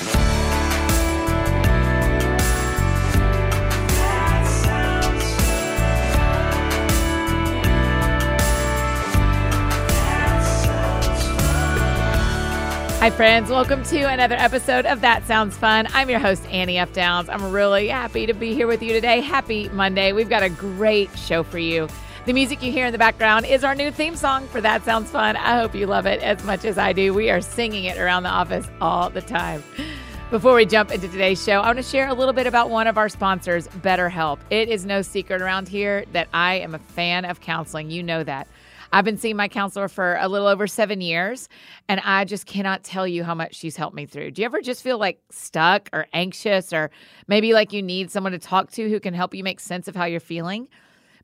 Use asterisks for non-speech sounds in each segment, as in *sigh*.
Hi, friends. Welcome to another episode of That Sounds Fun. I'm your host, Annie F. Downs. I'm really happy to be here with you today. Happy Monday. We've got a great show for you. The music you hear in the background is our new theme song for That Sounds Fun. I hope you love it as much as I do. We are singing it around the office all the time. Before we jump into today's show, I want to share a little bit about one of our sponsors, BetterHelp. It is no secret around here that I am a fan of counseling. You know that. I've been seeing my counselor for a little over seven years, and I just cannot tell you how much she's helped me through. Do you ever just feel like stuck or anxious, or maybe like you need someone to talk to who can help you make sense of how you're feeling?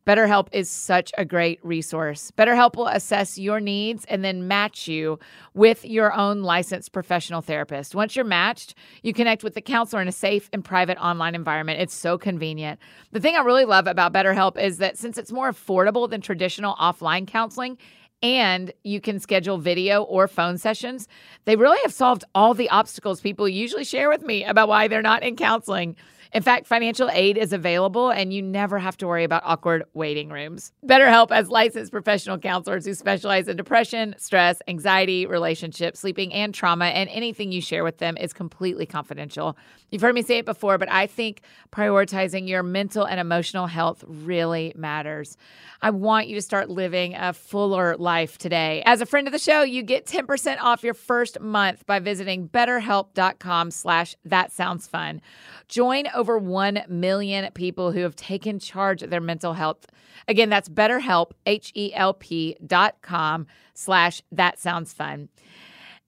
BetterHelp is such a great resource. BetterHelp will assess your needs and then match you with your own licensed professional therapist. Once you're matched, you connect with the counselor in a safe and private online environment. It's so convenient. The thing I really love about BetterHelp is that since it's more affordable than traditional offline counseling, and you can schedule video or phone sessions. They really have solved all the obstacles people usually share with me about why they're not in counseling. In fact, financial aid is available and you never have to worry about awkward waiting rooms. BetterHelp has licensed professional counselors who specialize in depression, stress, anxiety, relationships, sleeping, and trauma, and anything you share with them is completely confidential. You've heard me say it before, but I think prioritizing your mental and emotional health really matters. I want you to start living a fuller life today. As a friend of the show, you get 10% off your first month by visiting betterhelp.com slash that sounds fun. Join over 1 million people who have taken charge of their mental health. Again, that's betterhelp, H-E-L-P dot com slash that sounds fun.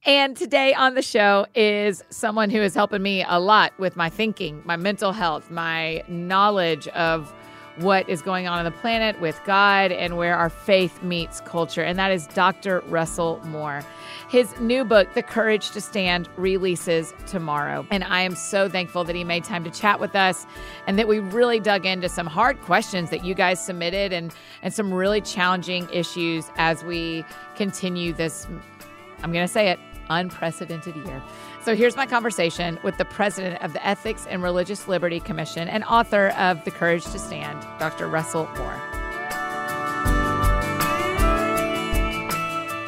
And today on the show is someone who is helping me a lot with my thinking, my mental health, my knowledge of what is going on on the planet with God and where our faith meets culture. And that is Dr. Russell Moore. His new book, The Courage to Stand, releases tomorrow. And I am so thankful that he made time to chat with us and that we really dug into some hard questions that you guys submitted and, and some really challenging issues as we continue this, I'm going to say it, unprecedented year. So here's my conversation with the president of the Ethics and Religious Liberty Commission and author of The Courage to Stand, Dr. Russell Moore.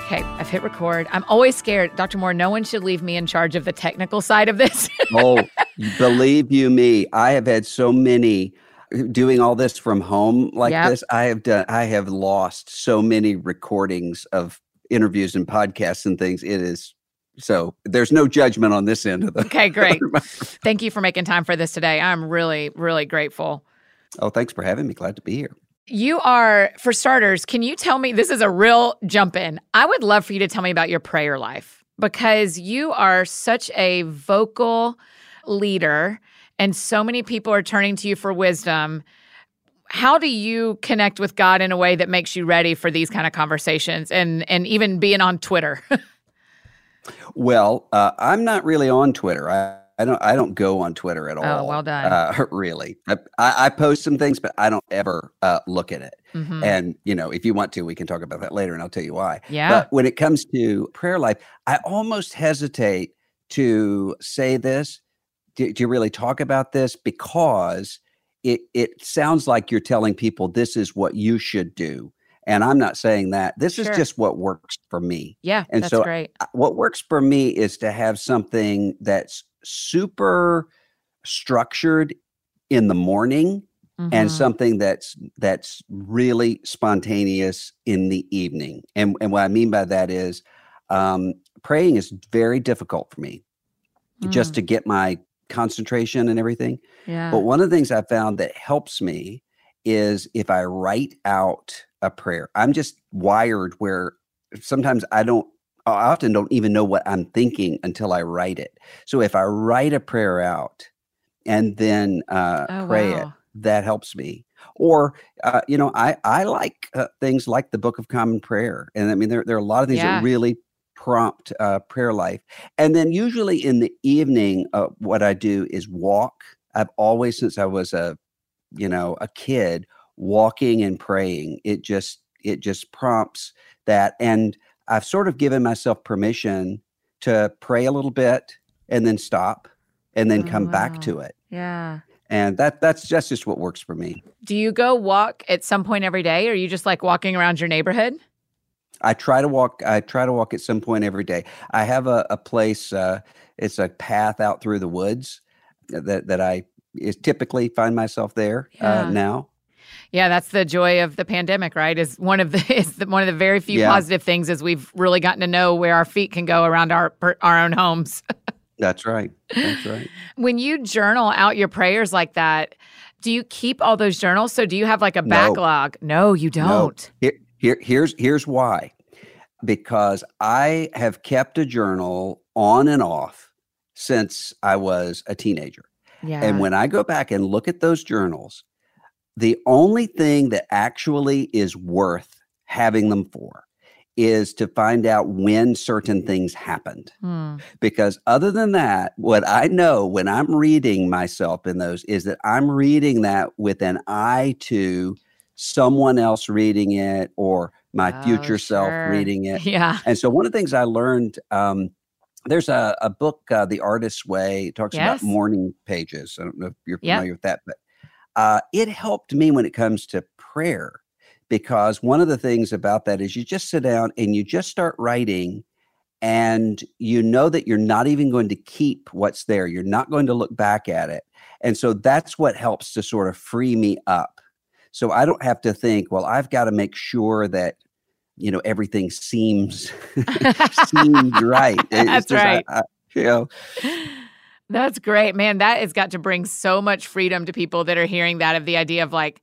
Okay, I've hit record. I'm always scared, Dr. Moore. No one should leave me in charge of the technical side of this. *laughs* oh, believe you me, I have had so many uh, doing all this from home like yep. this. I have done. I have lost so many recordings of interviews and podcasts and things. It is so there's no judgment on this end of the. Okay, *laughs* great. Thank you for making time for this today. I'm really, really grateful. Oh, thanks for having me. Glad to be here. You are, for starters, can you tell me? This is a real jump in. I would love for you to tell me about your prayer life because you are such a vocal leader and so many people are turning to you for wisdom. How do you connect with God in a way that makes you ready for these kind of conversations and and even being on Twitter? *laughs* Well, uh, I'm not really on Twitter. I, I don't. I don't go on Twitter at oh, all. Oh, well done. Uh, *laughs* really, I, I, post some things, but I don't ever uh, look at it. Mm-hmm. And you know, if you want to, we can talk about that later, and I'll tell you why. Yeah. But when it comes to prayer life, I almost hesitate to say this. Do, do you really talk about this? Because it it sounds like you're telling people this is what you should do and I'm not saying that. This sure. is just what works for me. Yeah. And so great. what works for me is to have something that's super structured in the morning mm-hmm. and something that's that's really spontaneous in the evening. And and what I mean by that is um, praying is very difficult for me mm. just to get my concentration and everything. Yeah. But one of the things I found that helps me is if I write out a prayer. I'm just wired where sometimes I don't I often don't even know what I'm thinking until I write it. So if I write a prayer out and then uh, oh, pray wow. it, that helps me. Or uh, you know, I I like uh, things like the Book of Common Prayer, and I mean there there are a lot of things yeah. that really prompt uh, prayer life. And then usually in the evening, uh, what I do is walk. I've always since I was a you know a kid walking and praying it just it just prompts that and i've sort of given myself permission to pray a little bit and then stop and then Oh, come back to it. Yeah. And that that's just just what works for me. Do you go walk at some point every day or are you just like walking around your neighborhood? I try to walk. I try to walk at some point every day. I have a, a place. Uh, it's a path out through the woods that that I is typically find myself there Yeah. uh, now. Yeah, that's the joy of the pandemic, right? Is one of the *laughs* is the, one of the very few Yeah. positive things is we've really gotten to know where our feet can go around our our own homes. *laughs* That's right. That's right. when you journal out your prayers like that, do you keep all those journals? So do you have like a backlog? No, you don't. Here, here, here's here's why. Because I have kept a journal on and off since I was a teenager. Yeah. And when I go back and look at those journals, the only thing that actually is worth having them for is to find out when certain things happened. Hmm. Because other than that, what I know when I'm reading myself in those is that I'm reading that with an eye to someone else reading it or my Oh, future self reading it. *laughs* Yeah. And so one of the things I learned, um, there's a, a book, uh, The Artist's Way, it talks Yes. about morning pages. I don't know if you're Yep. familiar with that, but uh, it helped me when it comes to prayer because one of the things about that is you just sit down and you just start writing and you know that you're not even going to keep what's there. You're not going to look back at it. And so that's what helps to sort of free me up. So I don't have to think, well, I've got to make sure that you know everything seems *laughs* seems *laughs* right. It's That's just, I- right. I- you know, *laughs* That's great, man. That has got to bring so much freedom to people that are hearing that of the idea of like,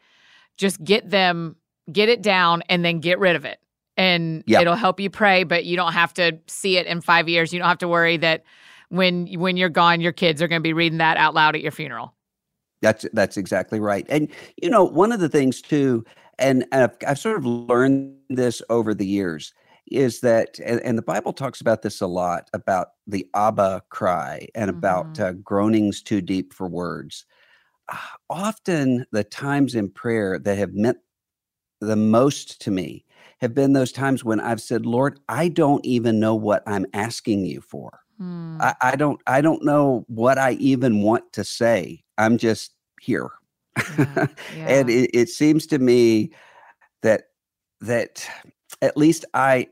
just get them, get it down, and then get rid of it, and Yeah. it'll help you pray. But you don't have to see it in five years. You don't have to worry that when when you're gone, your kids are going to be reading that out loud at your funeral. That's that's exactly right. And you know, one of the things too, and, and I've, I've sort of learned this over the years, is that, and, and the Bible talks about this a lot about the Abba cry and about uh, groanings too deep for words. Ah, Often, the times in prayer that have meant the most to me have been those times when I've said, "Lord, I don't even know what I'm asking you for." Hmm. I, I don't I don't know what I even want to say. I'm just here. Yeah, *laughs* and it, it seems to me that that at least I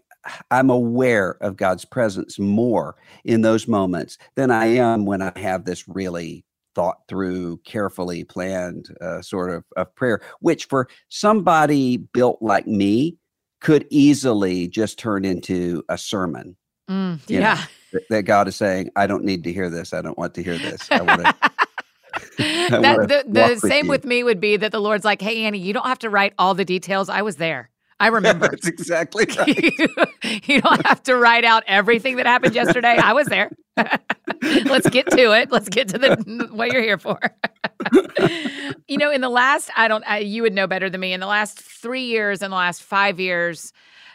I'm aware of God's presence more in those moments than I am when I have this really thought through, carefully planned uh, sort of, of prayer, which for somebody built like me could easily just turn into a sermon Mm, know, yeah. that, that God is saying, I don't need to hear this. I don't want to hear this. I want to. *laughs* *laughs* that, the the with same you. with me would be that the Lord's like, hey, Annie, you don't have to write all the details. I was there. I remember. That's exactly *laughs* right. you, you don't have to write out everything that happened yesterday. I was there. *laughs* Let's get to it. Let's get to the what you're here for. *laughs* you know, in the last, I don't, I, you would know better than me. In the last three years, in the last five years,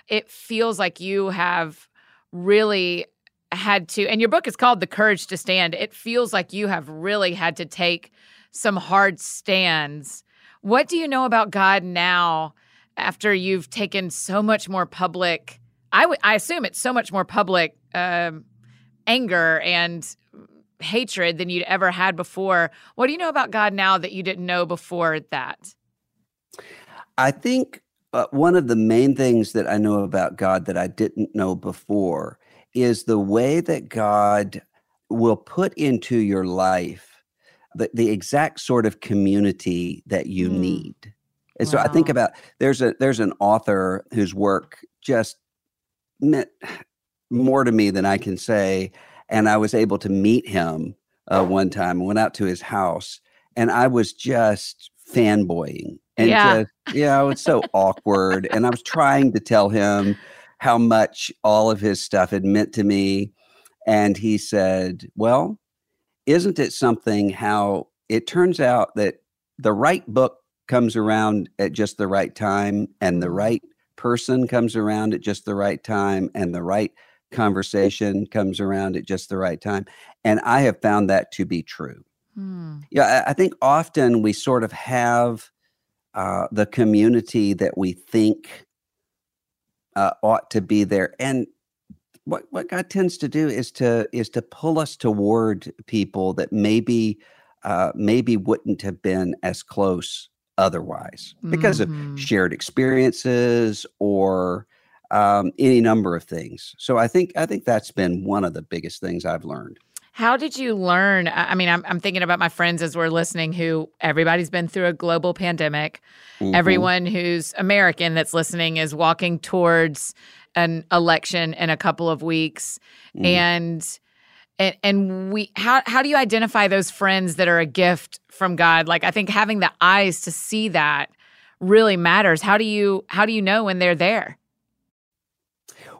it feels like you have really had to, and your book is called The Courage to Stand. It feels like you have really had to take some hard stands. What do you know about God now after you've taken so much more public? I assume it's so much more public um, anger and hatred than you'd ever had before. What do you know about God now that you didn't know before that? I think uh, one of the main things that I know about God that I didn't know before is the way that God will put into your life the, the exact sort of community that you Hmm. need. And so I think about there's a there's an author whose work just meant more to me than I can say. And I was able to meet him uh, one time. Went out to his house, and I was just fanboying and Yeah. just yeah, it's so awkward. And I was trying to tell him how much all of his stuff had meant to me, and he said, "Well, isn't it something how it turns out that the right book comes around at just the right time and the Mm. right person comes around at just the right time and the right conversation comes around at just the right time and i have found that to be true Hmm. yeah i, I think often we sort of have uh, the community that we think uh, ought to be there and what what God tends to do is to is to pull us toward people that maybe uh, maybe wouldn't have been as close otherwise because Mhm. of shared experiences or um, any number of things. So I think I think that's been one of the biggest things I've learned. How did you learn? I mean, I'm, I'm thinking about my friends as we're listening who everybody's been through a global pandemic. Mhm. Everyone who's American that's listening is walking towards an election in a couple of weeks. Mhm. And and and we how how do you identify those friends that are a gift from God? Like I think having the eyes to see that really matters. How do you how do you know when they're there?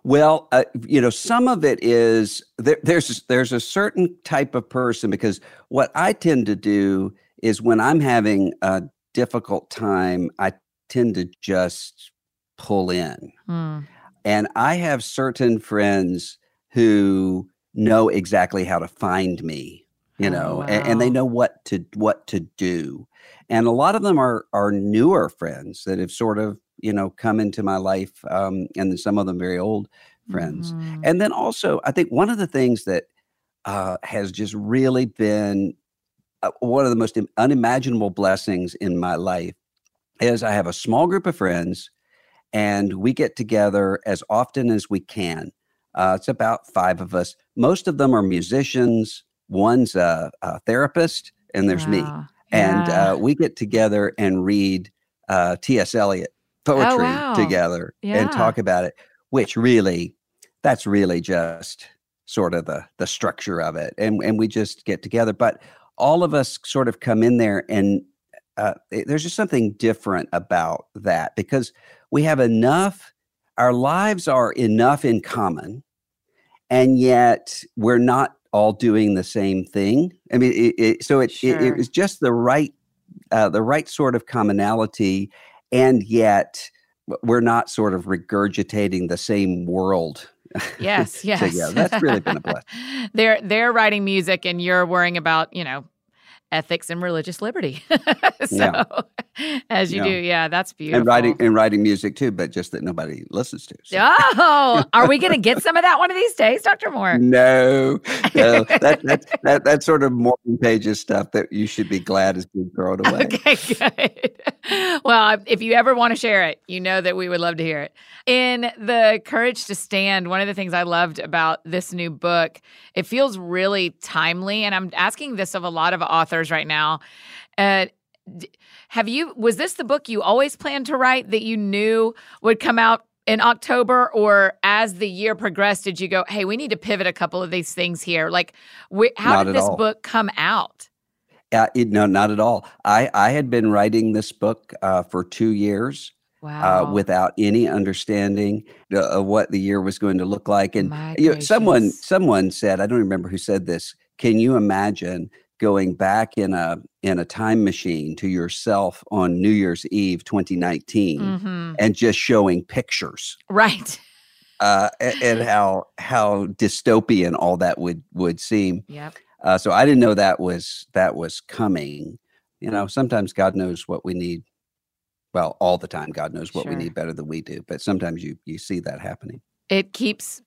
Well, uh, you know, some of it is there, there's there's a certain type of person because what I tend to do is when I'm having a difficult time, I tend to just pull in, Hmm. and I have certain friends who know exactly how to find me, you Oh, know, and, and they know what to what to do, and a lot of them are are newer friends that have sort of you know come into my life, um, and some of them very old friends. Mhm. And then also, I think one of the things that uh, has just really been uh, one of the most unimaginable blessings in my life is I have a small group of friends and we get together as often as we can. Uh, it's about five of us. Most of them are musicians. One's a, a therapist, and there's me. And Yeah. uh, we get together and read uh, T.S. Eliot poetry Oh, wow. together Yeah. and talk about it, which really, that's really just sort of the the structure of it. And and we just get together, but all of us sort of come in there and uh, it- there's just something different about that because we have enough our lives are enough in common and yet we're not all doing the same thing i mean it, it, so it, it, Sure. it was just the right uh, the right sort of commonality and yet we're not sort of regurgitating the same world Yes, yes. *laughs* together that's really been a *laughs* blessing they're they're writing music and you're worrying about, you know, ethics and religious liberty. *laughs* so Yeah. *laughs* as you Yeah. do, yeah, that's beautiful. and writing and writing music too but just that nobody listens to so. Oh, are we going to get *laughs* some of that one of these days, Dr. Moore? No, no, that, *laughs* that, that, that's sort of morning pages stuff that you should be glad is being thrown away. Okay, good. Well, if you ever want to share it, you know that we would love to hear it. In The Courage to Stand, one of the things I loved about this new book, it feels really timely. And I'm asking this of a lot of authors right now. Uh, have you, was this the book you always planned to write that you knew would come out in October? Or as the year progressed, did you go, hey, we need to pivot a couple of these things here? Like, wh- how Not did this all. book come out? Uh, it, no, not at all. I, I had been writing this book uh, for two years Wow. uh, without any understanding uh, of what the year was going to look like. And you know, someone someone said, I don't remember who said this. Can you imagine going back in a in a time machine to yourself on New Year's Eve 2019 Mhm. and just showing pictures? Right. uh, a- and how how dystopian all that would would seem. Yep. Uh, so I didn't know that was that was coming. You know, sometimes God knows what we need. Well, all the time, God knows what we need better than we do. But sometimes you you see that happening. It keeps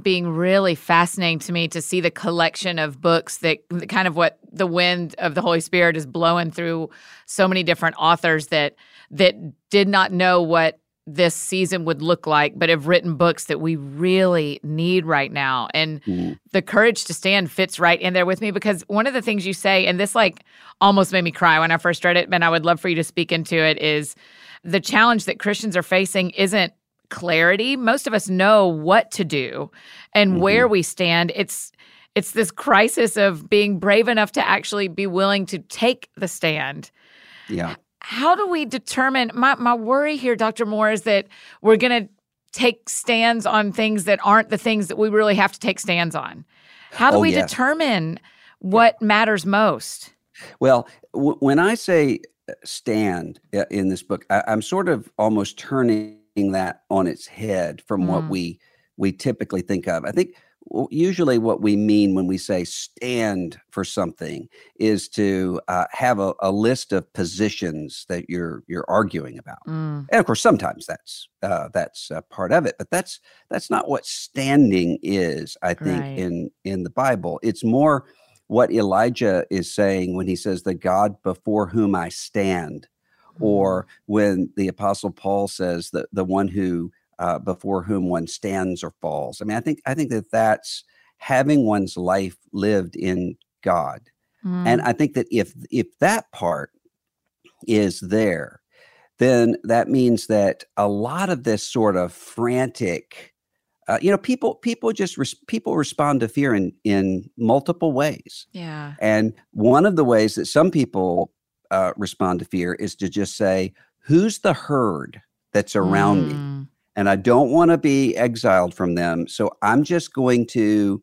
being really fascinating to me to see the collection of books that kind of what the wind of the Holy Spirit is blowing through so many different authors that that did not know what this season would look like, but have written books that we really need right now. And Mhm. the courage to stand fits right in there with me because one of the things you say, and this like almost made me cry when I first read it, and I would love for you to speak into it, is the challenge that Christians are facing isn't clarity. Most of us know what to do and where we stand. It's it's this crisis of being brave enough to actually be willing to take the stand. Yeah. How do we determine my, my worry here, Dr. Moore, is that we're gonna take stands on things that aren't the things that we really have to take stands on. How do Oh, we yes. determine what matters most? Well, w- when I say uh, stand uh, in this book, I, I'm sort of almost turning that on its head from what Mm. we we typically think of. I think usually what we mean when we say stand for something is to uh, have a, a, list of positions that you're you're arguing about mm. and of course sometimes that's uh, that's part of it but that's that's not what standing is i think right. in in the bible it's more what elijah is saying when he says the god before whom i stand. Or when the apostle paul says that the one who uh, before whom one stands or falls. I mean, I think I think that that's having one's life lived in God, mm. and I think that if if that part is there, then that means that a lot of this sort of frantic, uh, you know, people people just res- people respond to fear in in multiple ways. Yeah, and one of the ways that some people uh, respond to fear is to just say, "Who's the herd?" that's around mm. me and I don't want to be exiled from them. So I'm just going to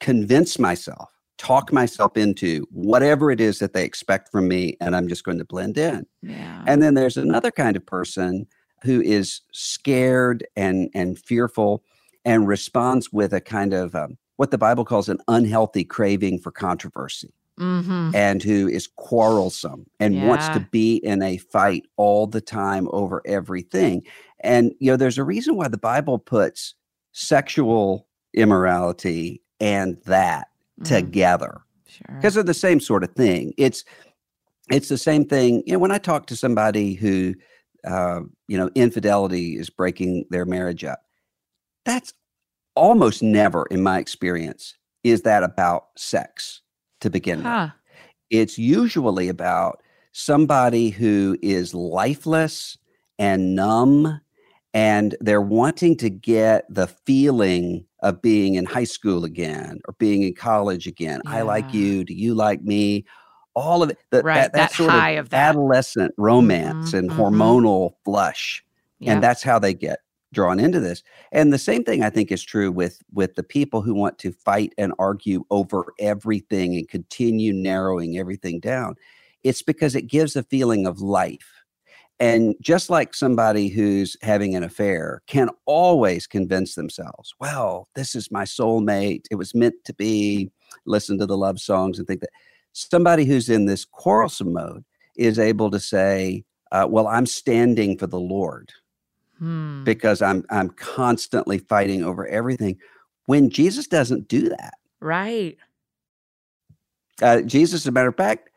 convince myself, talk myself into whatever it is that they expect from me, and I'm just going to blend in. Yeah. And then there's another kind of person who is scared and and fearful and responds with a kind of um, what the Bible calls an unhealthy craving for controversy. Mm-hmm. and who is quarrelsome and yeah. wants to be in a fight all the time over everything. And, you know, there's a reason why the Bible puts sexual immorality and that mm. together because they're the same sort of thing. It's, it's the same thing. You know, when I talk to somebody who, uh, you know, infidelity is breaking their marriage up, that's almost never, in my experience, is that about sex to begin huh. with. It's usually about somebody who is lifeless and numb and they're wanting to get the feeling of being in high school again or being in college again. Yeah. I like you. Do you like me? All of it. The, right. That, that, that, sort of, of that. adolescent romance mm-hmm, and mm-hmm. hormonal flush. Yep. And that's how they get drawn into this. And the same thing I think is true with with the people who want to fight and argue over everything and continue narrowing everything down. It's because it gives a feeling of life and just like somebody who's having an affair can always convince themselves, well, this is my soulmate. It was meant to be. Listen to the love songs and think that somebody who's in this quarrelsome mode is able to say, uh, well, I'm standing for the Lord hmm. because I'm I'm constantly fighting over everything. When Jesus doesn't do that, right? Uh, Jesus, as a matter of fact,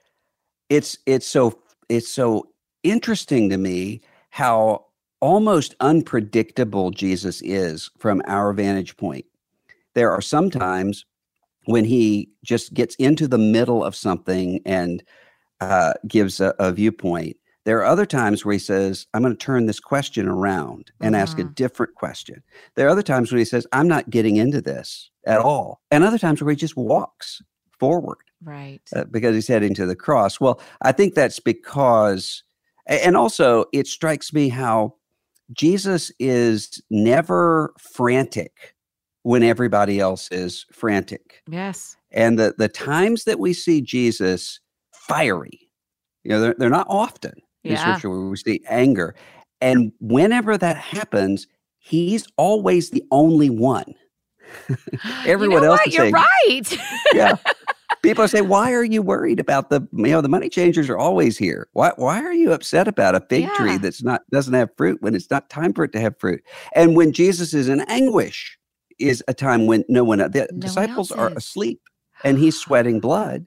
it's it's so it's so interesting to me how almost unpredictable Jesus is from our vantage point. There are some times when he just gets into the middle of something and uh, gives a, a, viewpoint. There are other times where he says, I'm going to turn this question around and ask a mm-hmm. different question. There are other times when he says, I'm not getting into this at all. And other times where he just walks forward. Right. Uh, because he's heading to the cross. Well, I think that's because and also, it strikes me how Jesus is never frantic when everybody else is frantic. Yes. And the, the times that we see Jesus fiery, you know, they're, they're not often in yeah. scripture where we see anger. And whenever that happens, he's always the only one. *laughs* Everyone you know else what? is You're saying, right. yeah. *laughs* People say, "Why are you worried about the you know the money changers are always here? Why why are you upset about a fig yeah. tree that's not doesn't have fruit when it's not time for it to have fruit?" And when Jesus is in anguish, is a time when no one the no disciples one are asleep and he's *gasps* sweating blood.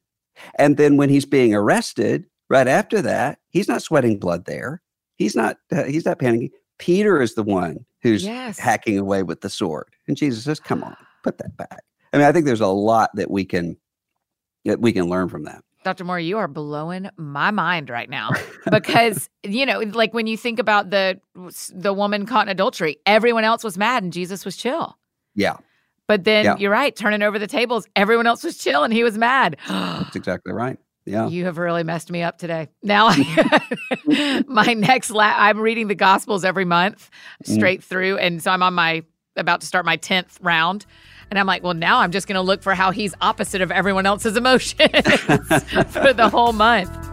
And then when he's being arrested, right after that, he's not sweating blood there. He's not uh, he's not panicking. Peter is the one who's yes. hacking away with the sword. And Jesus says, "Come on, *sighs* put that back." I mean, I think there's a lot that we can that we can learn from that. Dr. Moore, you are blowing my mind right now *laughs* because you know, like when you think about the the woman caught in adultery, everyone else was mad and Jesus was chill. Yeah. But then yeah. you're right, turning over the tables, everyone else was chill and he was mad. That's *gasps* exactly right. Yeah. You have really messed me up today. Now, *laughs* *laughs* my next la- I'm reading the Gospels every month mm. straight mm. through, and so I'm on my about to start my tenth round. And I'm like, well, now I'm just going to look for how he's opposite of everyone else's emotions *laughs* for the whole month.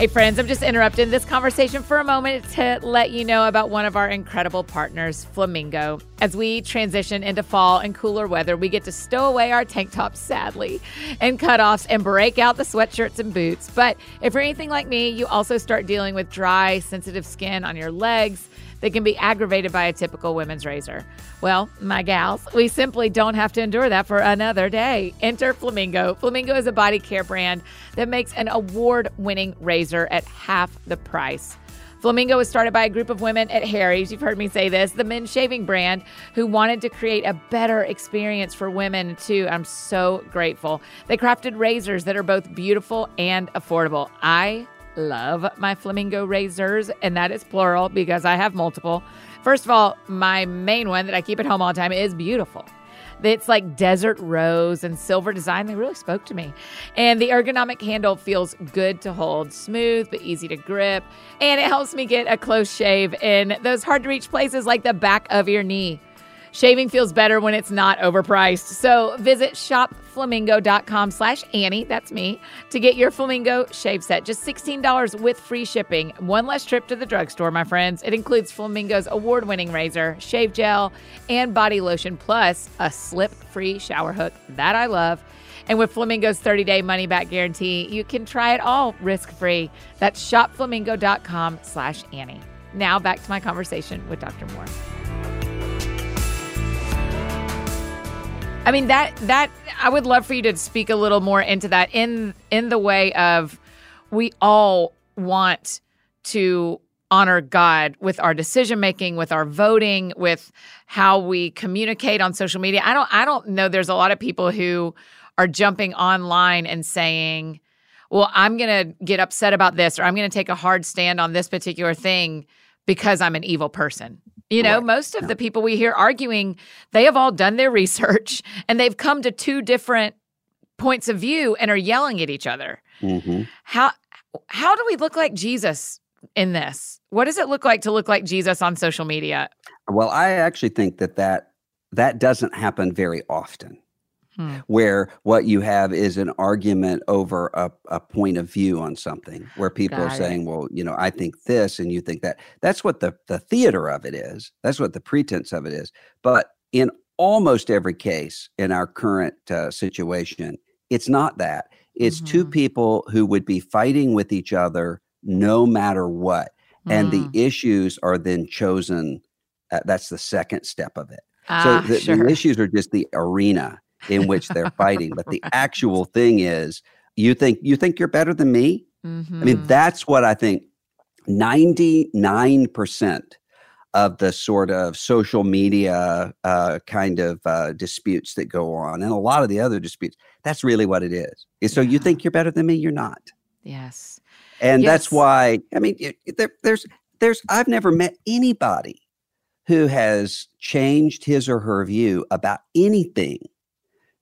Hey, friends, I'm just interrupting this conversation for a moment to let you know about one of our incredible partners, Flamingo. As we transition into fall and cooler weather, we get to stow away our tank tops, sadly, and cutoffs and break out the sweatshirts and boots. But if you're anything like me, you also start dealing with dry, sensitive skin on your legs that can be aggravated by a typical women's razor. Well, my gals, we simply don't have to endure that for another day. Enter Flamingo. Flamingo is a body care brand that makes an award winning razor at half the price. Flamingo was started by a group of women at Harry's. You've heard me say this, the men's shaving brand, who wanted to create a better experience for women, too. I'm so grateful. They crafted razors that are both beautiful and affordable. I love my flamingo razors, and that is plural because I have multiple. First of all, my main one that I keep at home all the time is beautiful. It's like desert rose and silver design. They really spoke to me. And the ergonomic handle feels good to hold, smooth but easy to grip. And it helps me get a close shave in those hard to reach places like the back of your knee. Shaving feels better when it's not overpriced. So visit shopflamingo.com slash Annie, that's me, to get your Flamingo shave set. Just $16 with free shipping. One less trip to the drugstore, my friends. It includes Flamingo's award-winning razor, shave gel, and body lotion, plus a slip-free shower hook that I love. And with Flamingo's 30 day money back guarantee, you can try it all risk free. That's shopflamingo.com slash Annie. Now back to my conversation with Dr. Moore. I mean that that I would love for you to speak a little more into that in in the way of we all want to honor God with our decision making, with our voting, with how we communicate on social media. I don't I don't know there's a lot of people who are jumping online and saying, "Well, I'm going to get upset about this or I'm going to take a hard stand on this particular thing because I'm an evil person." You know, right. most of the people we hear arguing, they have all done their *laughs* research and they've come to two different points of view and are yelling at each other. Mm-hmm. How how do we look like Jesus in this? What does it look like to look like Jesus on social media? Well, I actually think that that that doesn't happen very often hmm. where what you have is an argument over a, a point of view on something where people Got are it. saying, well, you know, I think this and you think that. That's what the, the theater of it is. That's what the pretense of it is. But in almost every case in our current uh, situation, it's not that. It's mm-hmm. two people who would be fighting with each other no matter what. And the mm. issues are then chosen. Uh, that's the second step of it. Ah, so the, sure. the issues are just the arena in which they're fighting. But the *laughs* actual thing is, you think you think you're better than me. Mm-hmm. I mean, mm-hmm. that's what I think. Ninety nine percent of the sort of social media uh, kind of uh, disputes that go on, and a lot of the other disputes. That's really what it is. So yeah. you think you're better than me? You're not. Yes. And yes. that's why. I mean, there, there's there's I've never met anybody who has changed his or her view about anything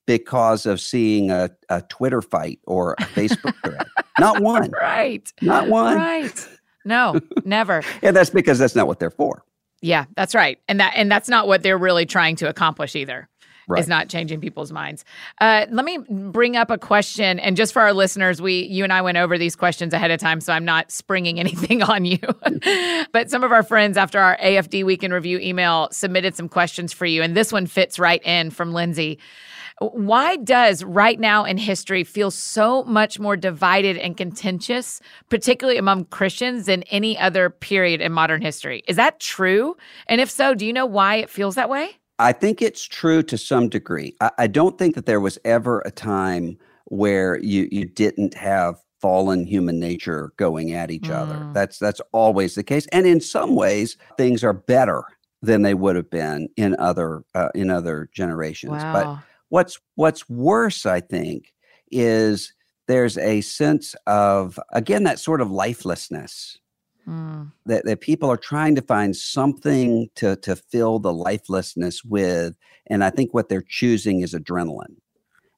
because of seeing a, a Twitter fight or a Facebook thread. Not *laughs* one. Right. Not one. Right. No, never. *laughs* and that's because that's not what they're for. Yeah, that's right. And that and that's not what they're really trying to accomplish either. Right. Is not changing people's minds. Uh, let me bring up a question, and just for our listeners, we you and I went over these questions ahead of time, so I'm not springing *laughs* anything on you. but some of our friends, after our AFD Week in Review email, submitted some questions for you, and this one fits right in from Lindsay. Why does right now in history feel so much more divided and contentious, particularly among Christians, than any other period in modern history? Is that true? And if so, do you know why it feels that way? I think it's true to some degree. I, I don't think that there was ever a time where you you didn't have fallen human nature going at each mm. other. That's that's always the case, and in some ways, things are better than they would have been in other uh, in other generations. Wow. But What's what's worse, I think, is there's a sense of again that sort of lifelessness mm. that, that people are trying to find something to to fill the lifelessness with and i think what they're choosing is adrenaline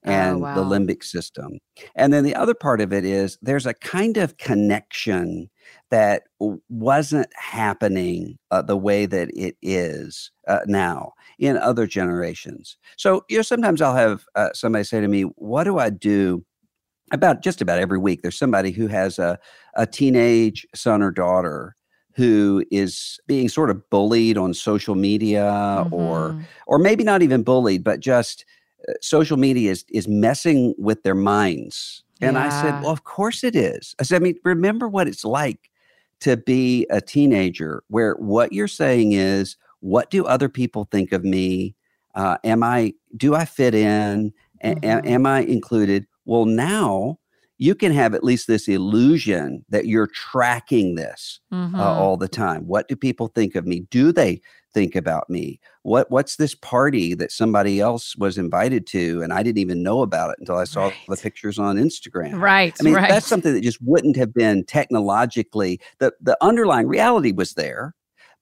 oh, and oh, wow. the limbic system and then the other part of it is there's a kind of connection that wasn't happening uh, the way that it is uh, now in other generations. So, you know, sometimes I'll have uh, somebody say to me, What do I do about just about every week there's somebody who has a, a teenage son or daughter who is being sort of bullied on social media mm-hmm. or or maybe not even bullied but just uh, social media is is messing with their minds and yeah. i said well of course it is i said i mean remember what it's like to be a teenager where what you're saying is what do other people think of me uh, am i do i fit in mm-hmm. am i included well, now you can have at least this illusion that you're tracking this uh, mm-hmm. uh, all the time. What do people think of me? Do they think about me? What What's this party that somebody else was invited to and I didn't even know about it until I saw right. the pictures on Instagram? Right. I mean, right. that's something that just wouldn't have been technologically. the The underlying reality was there,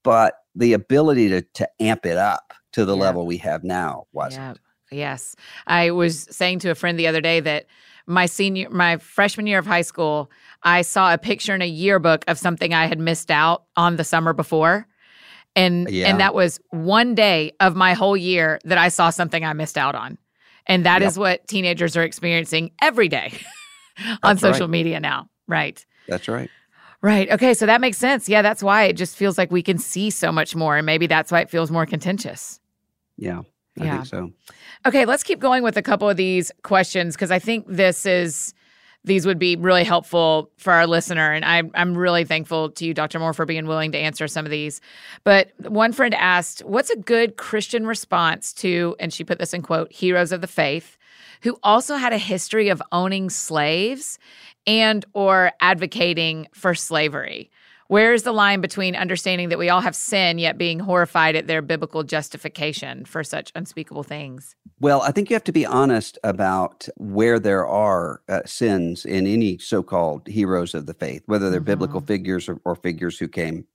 but the ability to to amp it up to the level we have now wasn't. Yes. I was saying to a friend the other day that my senior my freshman year of high school, I saw a picture in a yearbook of something I had missed out on the summer before. And yeah. and that was one day of my whole year that I saw something I missed out on. And that yep. is what teenagers are experiencing every day *laughs* on that's social right. media now. Right. That's right. Right. Okay. So that makes sense. Yeah. That's why it just feels like we can see so much more. And maybe that's why it feels more contentious. Yeah. I yeah. think so. Okay, let's keep going with a couple of these questions because I think this is these would be really helpful for our listener. And I'm, I'm really thankful to you, Dr. Moore, for being willing to answer some of these. But one friend asked, What's a good Christian response to, and she put this in quote, heroes of the faith who also had a history of owning slaves and or advocating for slavery? Where's the line between understanding that we all have sin, yet being horrified at their biblical justification for such unspeakable things? Well, I think you have to be honest about where there are uh, sins in any so-called heroes of the faith, whether they're mm-hmm. biblical figures or, or, figures who came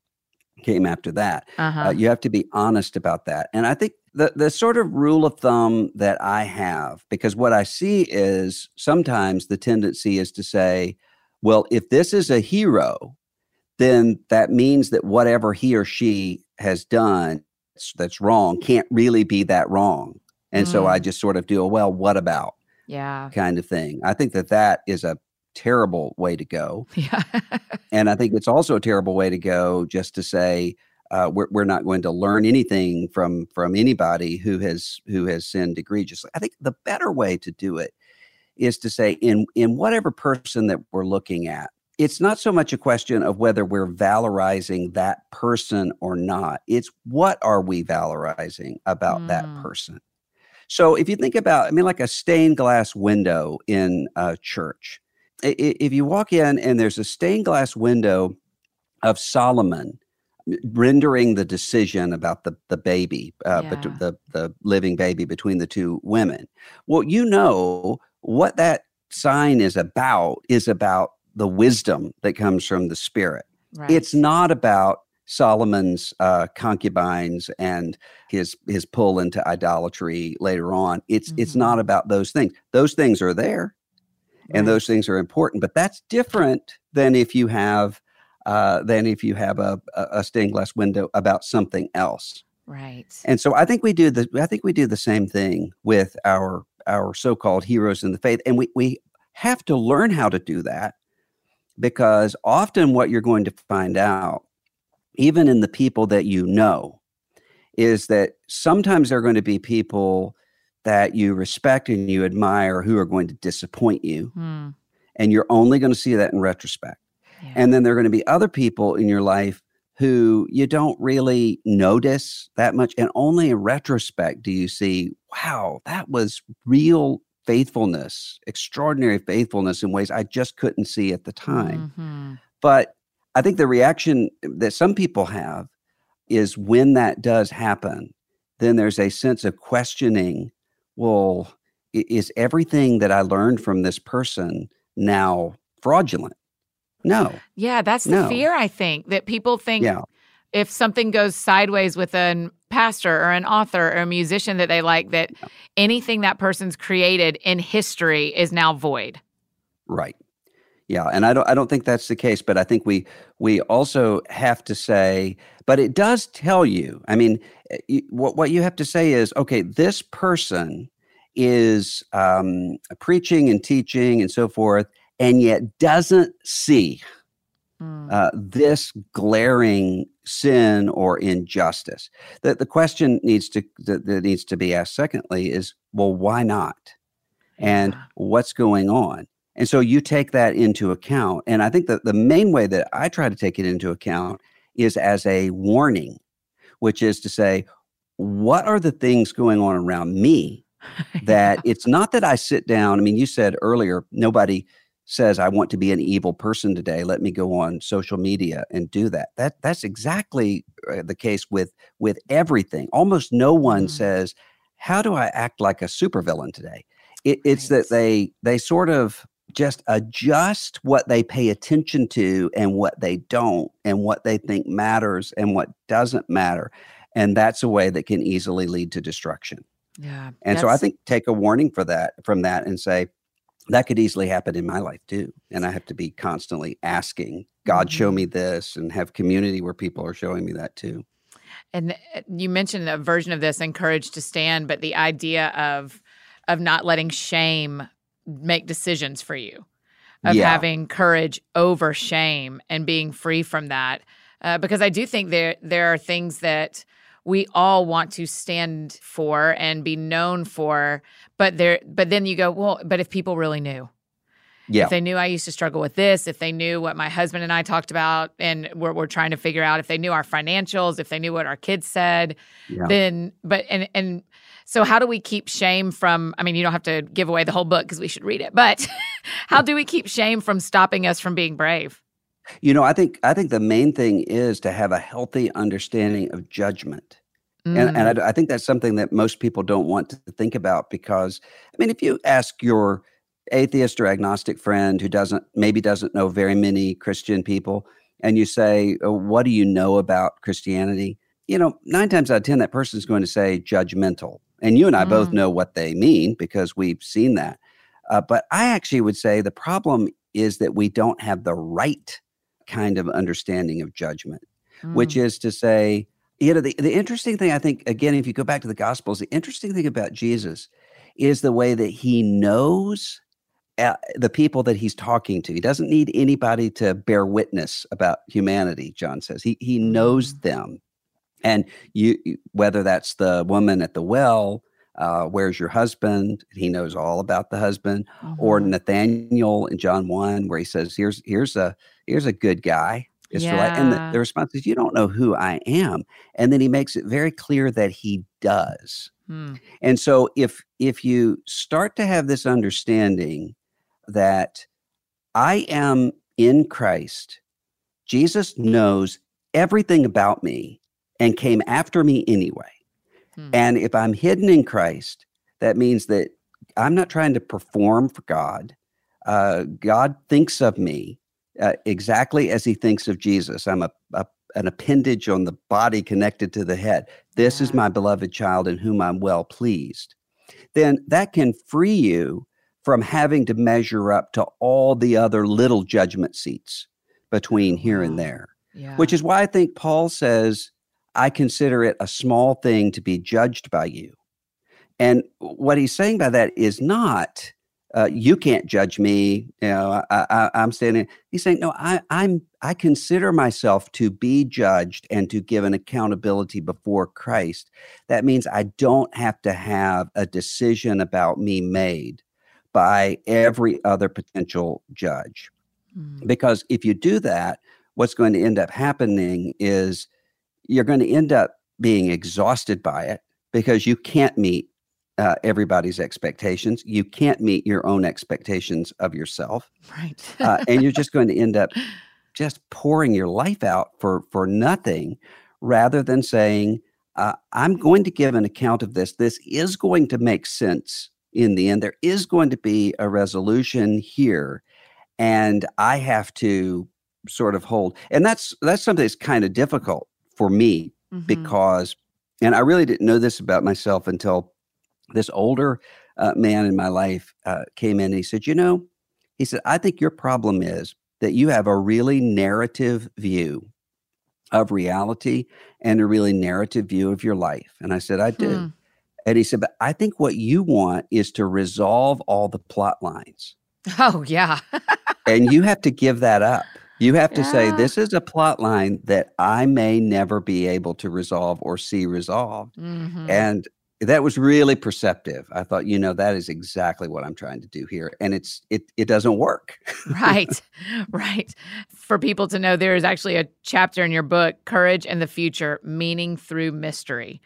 came after that. Uh-huh. Uh, you have to be honest about that. And I think the the sort of rule of thumb that I have, because what I see is sometimes the tendency is to say, well, if this is a hero, then that means that whatever he or she has done that's wrong can't really be that wrong. And mm. so I mm. just sort of do a well, what about? Yeah. kind of thing. I think that that is a terrible way to go. *laughs* Yeah. and I think it's also a terrible way to go just to say, uh, we're, we're not going to learn anything from from anybody who has who has sinned egregiously. I think the better way to do it is to say in in whatever person that we're looking at, it's not so much a question of whether we're valorizing that person or not. It's what are we valorizing about mm. that person. So if you think about, I mean, like a stained glass window in a church, if you walk in and there's a stained glass window of Solomon rendering the decision about the the baby, uh, yeah. the the living baby between the two women, well, you know what that sign is about is about the wisdom that comes from the Spirit. Right. It's not about Solomon's uh, concubines and his his pull into idolatry later on. It's mm-hmm. it's not about those things. Those things are there, right. and those things are important. But that's different than if you have uh, than if you have a, a stained glass window about something else. Right. And so I think we do the I think we do the same thing with our our so-called heroes in the faith, and we we have to learn how to do that because often what you're going to find out, even in the people that you know, is that sometimes there are going to be people that you respect and you admire who are going to disappoint you. Hmm. And you're only going to see that in retrospect. Yeah. And then there are going to be other people in your life who you don't really notice that much. And only in retrospect do you see, wow, that was real faithfulness, extraordinary faithfulness in ways I just couldn't see at the time. Mm-hmm. But I think the reaction that some people have is when that does happen, then there's a sense of questioning well, is everything that I learned from this person now fraudulent? No. Yeah, that's the no. fear, I think, that people think yeah. If something goes sideways with an pastor or an author or a musician that they like that anything that person's created in history is now void. Right. Yeah, and I don't I don't think that's the case, but I think we we also have to say but it does tell you. I mean, eh, what what you have to say is okay, this person is um, preaching and teaching and so forth, and yet doesn't see mm. uh, this glaring sin or injustice. That the question needs to that, that, needs to be asked. Secondly, is well, why not? And yeah. what's going on? And so you take that into account. And I think that the main way that I try to take it into account is as a warning, which is to say, what are the things going on around me *laughs* that it's not that I sit down. I mean, you said earlier, nobody says I want to be an evil person today. Let me go on social media and do that. That that's exactly uh, the case with with everything. Almost no one mm. says, "How do I act like a supervillain today?" It, it's that they they sort of just adjust what they pay attention to and what they don't, and what they think matters and what doesn't matter, and that's a way that can easily lead to destruction. Yeah, and so I think take a warning for that from that and say that could easily happen in my life too, and I have to be constantly asking God, mm-hmm. show me this, and have community where people are showing me that too. And uh, you mentioned a version of this, in Courage to Stand, but the idea of of not letting shame make decisions for you, of yeah. having courage over shame and being free from that. Uh, because I do think there there are things that we all want to stand for and be known for, but there but then you go, well, but if people really knew. Yeah. If they knew I used to struggle with this, if they knew what my husband and I talked about, and we're, we're trying to figure out if they knew our financials, if they knew what our kids said, yeah. then, but, and, and so, how do we keep shame from? I mean, you don't have to give away the whole book because we should read it, but *laughs* how do we keep shame from stopping us from being brave? You know, I think I think the main thing is to have a healthy understanding of judgment. Mm. And, and I, I, think that's something that most people don't want to think about because, I mean, if you ask your atheist or agnostic friend who doesn't maybe doesn't know very many Christian people, and you say, oh, "What do you know about Christianity?" You know, nine times out of ten, that person is going to say judgmental and you and I mm. both know what they mean because we've seen that. Uh, but I actually would say the problem is that we don't have the right kind of understanding of judgment, mm. which is to say, you know, the, the interesting thing I think, again, if you go back to the Gospels, the interesting thing about Jesus is the way that he knows uh, the people that he's talking to. He doesn't need anybody to bear witness about humanity, John says. He, he knows mm. them and you, whether that's the woman at the well, uh, where's your husband? He knows all about the husband, mm-hmm. or Nathaniel in John one, where he says, "Here's here's a here's a good guy." Yeah. And the, the response is, "You don't know who I am," and then he makes it very clear that he does. Hmm. And so, if if you start to have this understanding that I am in Christ, Jesus knows everything about me and came after me anyway. Hmm. And if I'm hidden in Christ, that means that I'm not trying to perform for God. Uh, God thinks of me uh, exactly as he thinks of Jesus. I'm a, a, an appendage on the body connected to the head. This yeah. is my beloved child in whom I'm well pleased. Then that can free you from having to measure up to all the other little judgment seats between here and there. Yeah. Which is why I think Paul says I consider it a small thing to be judged by you. And what he's saying by that is not, uh, you can't judge me. You know, I, am standing. He's saying, no, I, I'm. I consider myself to be judged and to give an accountability before Christ. That means I don't have to have a decision about me made by every other potential judge. Mm. Because if you do that, what's going to end up happening is you're going to end up being exhausted by it because you can't meet uh, everybody's expectations. You can't meet your own expectations of yourself. Right. uh, and you're just *laughs* going to end up just pouring your life out for for nothing rather than saying uh, i'm going to give an account of this this is going to make sense in the end there is going to be a resolution here and i have to sort of hold and that's that's something that's kind of difficult for me mm-hmm. because, and I really didn't know this about myself until this older uh, man in my life uh, came in and he said, You know, he said, I think your problem is that you have a really narrative view of reality and a really narrative view of your life. And I said, I do. Hmm. And he said, But I think what you want is to resolve all the plot lines. Oh, yeah. *laughs* and you have to give that up. You have to Yeah. say, This is a plot line that I may never be able to resolve or see resolved. Mhm. And that was really perceptive. I thought, you know, that is exactly what I'm trying to do here. And it's it it doesn't work. right *laughs* *laughs* right for people to know there is actually a chapter in your book courage and the future meaning through mystery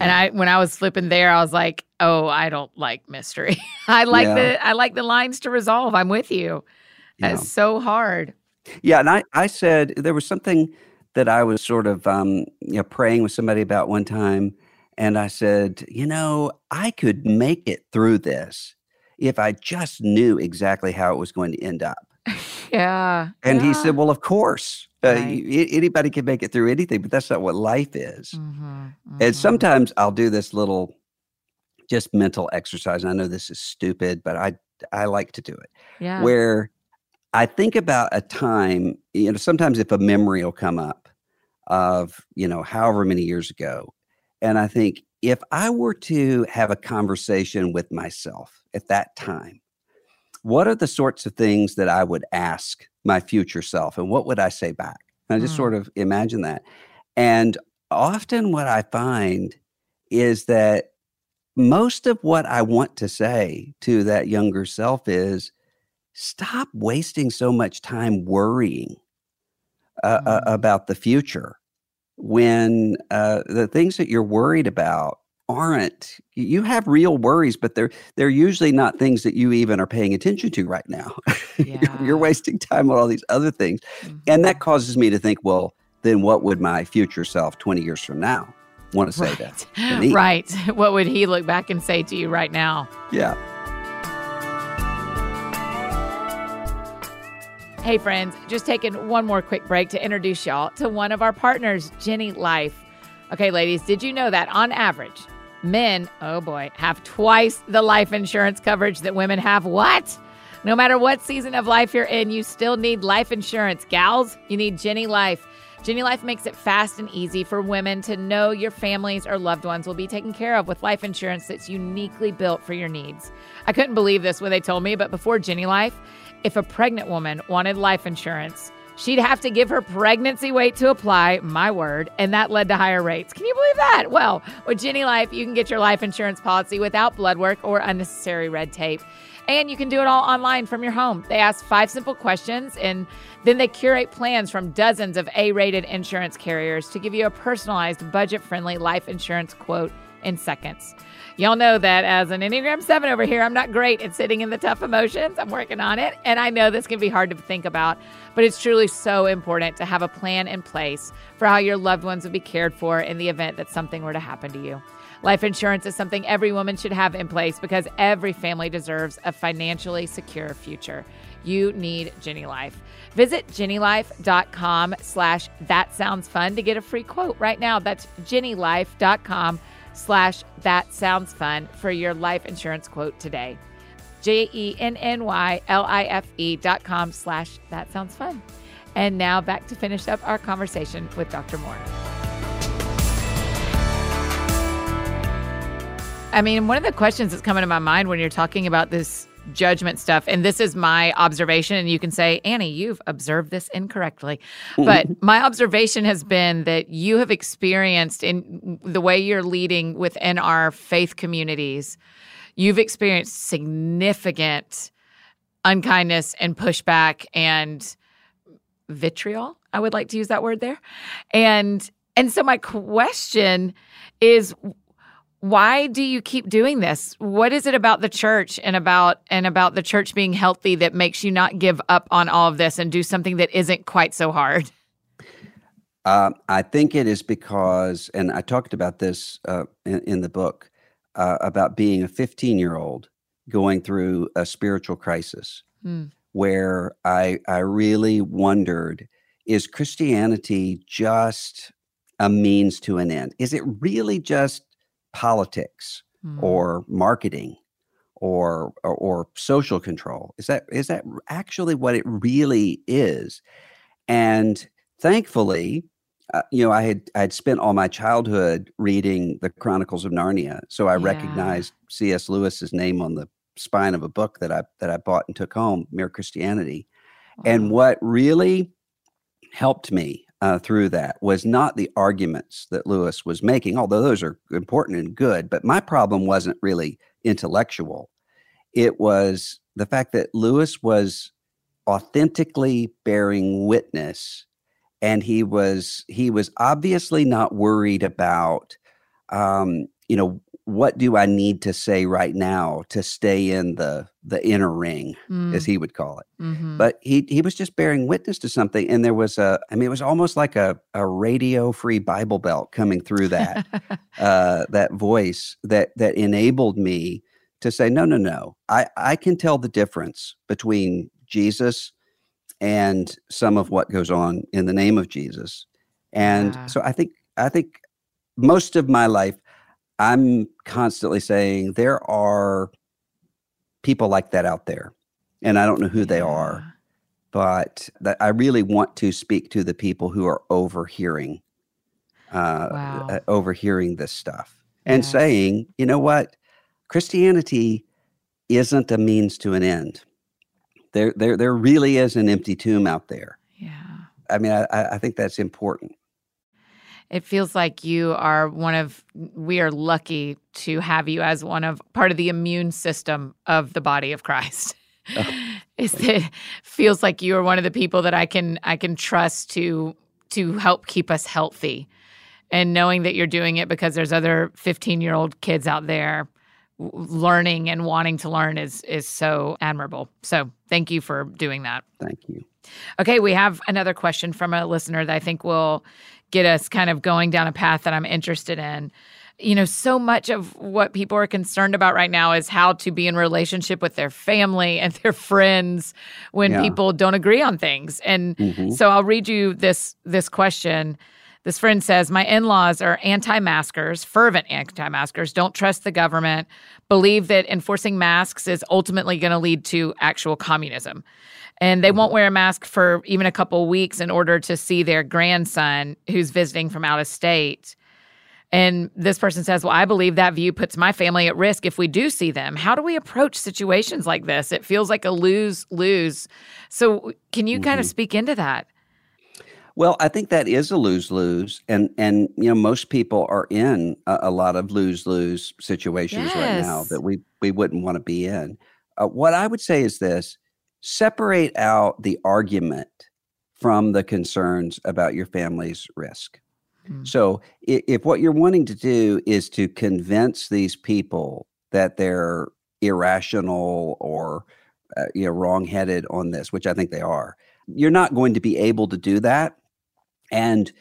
and i when i was flipping there i was like oh i don't like mystery *laughs* i like Yeah. the i like the lines to resolve i'm with you Yeah. it's so hard Yeah, and I, I said there was something that I was sort of um, you know praying with somebody about one time, and I said, you know, I could make it through this if I just knew exactly how it was going to end up. *laughs* yeah And he said, well, of course, uh, Right. a- anybody can make it through anything, but that's not what life is. Mhm, And mhm. sometimes I'll do this little just mental exercise. And I know this is stupid, but I I like to do it yeah where I think about a time, you know, sometimes if a memory will come up of, you know, however many years ago, and I think if I were to have a conversation with myself at that time, what are the sorts of things that I would ask my future self and what would I say back? And I just Mm. sort of imagine that. And often what I find is that most of what I want to say to that younger self is stop wasting so much time worrying uh, uh, Mm. about the future when uh, the things that you're worried about aren't you have real worries but they're they're usually not things that you even are paying attention to right now. *laughs* You're- you're wasting time on all these other things and that causes me to think well then what would my future self 20 years from now want to say right. that to *laughs* me. right. *laughs* What would he look back and say to you right now? Yeah Hey, friends, just taking one more quick break to introduce y'all to one of our partners, Jenny Life. Okay, ladies, did you know that on average, men, oh boy, have twice the life insurance coverage that women have? What? No matter what season of life you're in, you still need life insurance. Gals, you need Jenny Life. Jenny Life makes it fast and easy for women to know your families or loved ones will be taken care of with life insurance that's uniquely built for your needs. I couldn't believe this when they told me, but before Jenny Life, if a pregnant woman wanted life insurance, she'd have to give her pregnancy weight to apply, my word, and that led to higher rates. Can you believe that? Well, with Jenny Life, you can get your life insurance policy without blood work or unnecessary red tape. And you can do it all online from your home. They ask five simple questions and then they curate plans from dozens of A rated insurance carriers to give you a personalized, budget friendly life insurance quote in seconds. Y'all know that as an Enneagram 7 over here, I'm not great at sitting in the tough emotions. I'm working on it. And I know this can be hard to think about, but it's truly so important to have a plan in place for how your loved ones would be cared for in the event that something were to happen to you. Life insurance is something every woman should have in place because every family deserves a financially secure future. You need Jenny Life. Visit jennylife.com slash that sounds fun to get a free quote right now. That's jennylife.com slash that sounds fun for your life insurance quote today. J E N N Y L I F E dot com slash that sounds fun. And now back to finish up our conversation with Dr. Moore. I mean, one of the questions that's coming to my mind when you're talking about this judgment stuff, and this is my observation, and you can say, Annie, you've observed this incorrectly. But my observation has been that you have experienced in the way you're leading within our faith communities, you've experienced significant unkindness and pushback and vitriol. I would like to use that word there. And and so my question is why do you keep doing this? What is it about the church and about and about the church being healthy that makes you not give up on all of this and do something that isn't quite so hard? Um, I think it is because, and I talked about this uh, in, in the book uh, about being a 15 year old going through a spiritual crisis Hmm. where I, I really wondered is Christianity just a means to an end? Is it really just politics Hmm. or marketing? Or, or or social control is that is that actually what it really is and thankfully uh, you know, I had I had spent all my childhood reading the Chronicles of Narnia, so I yeah. recognized C.S. Lewis's name on the spine of a book that I that I bought and took home, Mere Christianity. Wow. And what really helped me uh, through that was not the arguments that Lewis was making, although those are important and good. But my problem wasn't really intellectual; it was the fact that Lewis was authentically bearing witness and he was he was obviously not worried about um, you know what do I need to say right now to stay in the the inner ring, mm. as he would call it. Mm-hmm. But he he was just bearing witness to something, and there was a I mean, it was almost like a a radio free Bible belt coming through that *laughs* uh, that voice that that enabled me to say, no, no, no, I I can tell the difference between Jesus and some of what goes on in the name of Jesus. And yeah. so I think I think most of my life I'm constantly saying there are people like that out there. And I don't know who yeah. they are, but that I really want to speak to the people who are overhearing uh, wow. uh overhearing this stuff and saying, you know what? Christianity isn't a means to an end there there there really is an empty tomb out there. Yeah. I mean, I, I think that's important. It feels like you are one of we are lucky to have you as one of part of the immune system of the body of Christ. Oh, *laughs* it feels like you are one of the people that I can I can trust to to help keep us healthy. And knowing that you're doing it because there's other 15 year old kids out there learning and wanting to learn is is so admirable. So thank you for doing that. Thank you. Okay, we have another question from a listener that I think will get us kind of going down a path that I'm interested in. You know, so much of what people are concerned about right now is how to be in relationship with their family *laughs* and their friends when yeah. people don't agree on things. And mm-hmm. so I'll read you this this question. This friend says, My in laws are anti maskers, fervent anti maskers, don't trust the government, believe that enforcing masks is ultimately going to lead to actual communism. And they won't mm-hmm. wear a mask for even a couple weeks in order to see their grandson who's visiting from out of state. And this person says, Well, I believe that view puts my family at risk if we do see them. How do we approach situations like this? It feels like a lose lose. So, can you mm-hmm. kind of speak into that? Well, I think that is a lose lose, and and you know most people are in a, a lot of lose lose situations yes. right now that we we wouldn't want to be in. Uh, what I would say is this: separate out the argument from the concerns about your family's risk. Hmm. So, if, if what you're wanting to do is to convince these people that they're irrational or uh, you know wrongheaded on this, which I think they are, you're not going to be able to do that and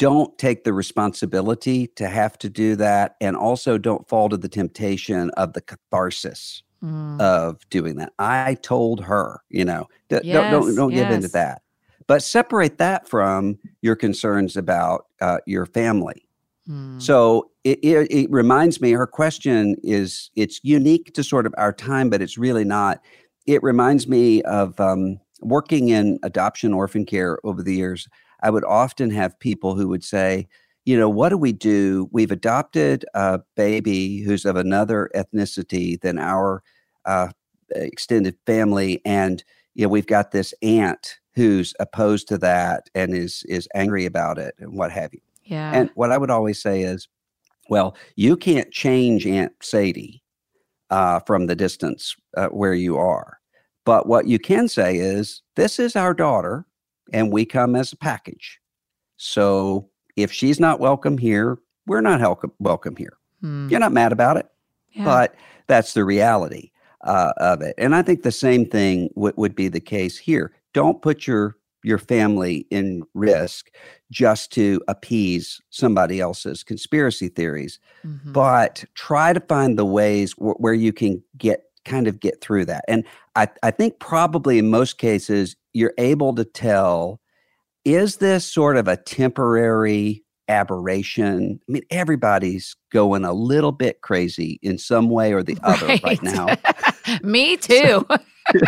don't take the responsibility to have to do that and also don't fall to the temptation of the catharsis mm. of doing that i told her you know yes, don't don't, don't yes. give into that but separate that from your concerns about uh, your family mm. so it, it, it reminds me her question is it's unique to sort of our time but it's really not it reminds me of um, working in adoption orphan care over the years I would often have people who would say, you know, what do we do? We've adopted a baby who's of another ethnicity than our uh, extended family, and you know, we've got this aunt who's opposed to that and is is angry about it and what have you. Yeah. And what I would always say is, well, you can't change Aunt Sadie uh, from the distance uh, where you are. But what you can say is, this is our daughter and we come as a package. So if she's not welcome here, we're not helcom- welcome here. Hmm. You're not mad about it, yeah. but that's the reality uh, of it. And I think the same thing w- would be the case here. Don't put your your family in risk just to appease somebody else's conspiracy theories, mm-hmm. but try to find the ways w- where you can get kind of get through that. And I, I think probably in most cases, you're able to tell is this sort of a temporary aberration? I mean, everybody's going a little bit crazy in some way or the *laughs* other right, right now. *laughs* Me *laughs* too. so,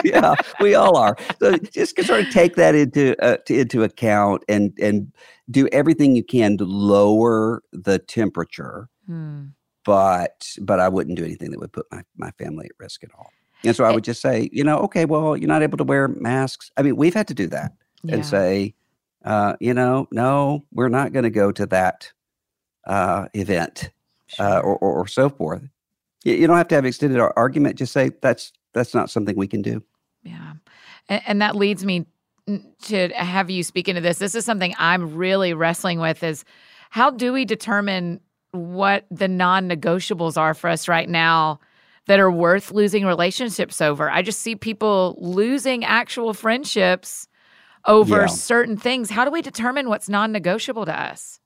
yeah, we all are. So just sort of take that into uh, to, into account and and do everything you can to lower the temperature. Hmm. But but I wouldn't do anything that would put my my family at risk at all. And so I would just say, you know, okay, well, you're not able to wear masks. I mean, we've had to do that yeah. and say, uh, you know, no, we're not going to go to that uh, event uh, uh, or, or, or, so forth. You, you, don't have to have extended argument. Just say that's that's not something we can do. Yeah, and, and that leads me to have you speak into this. This is something I'm really wrestling with: is how do we determine what the non-negotiables are for us right now? That are worth losing relationships over. I just see people losing actual friendships over yeah. certain things. How do we determine what's non negotiable to us?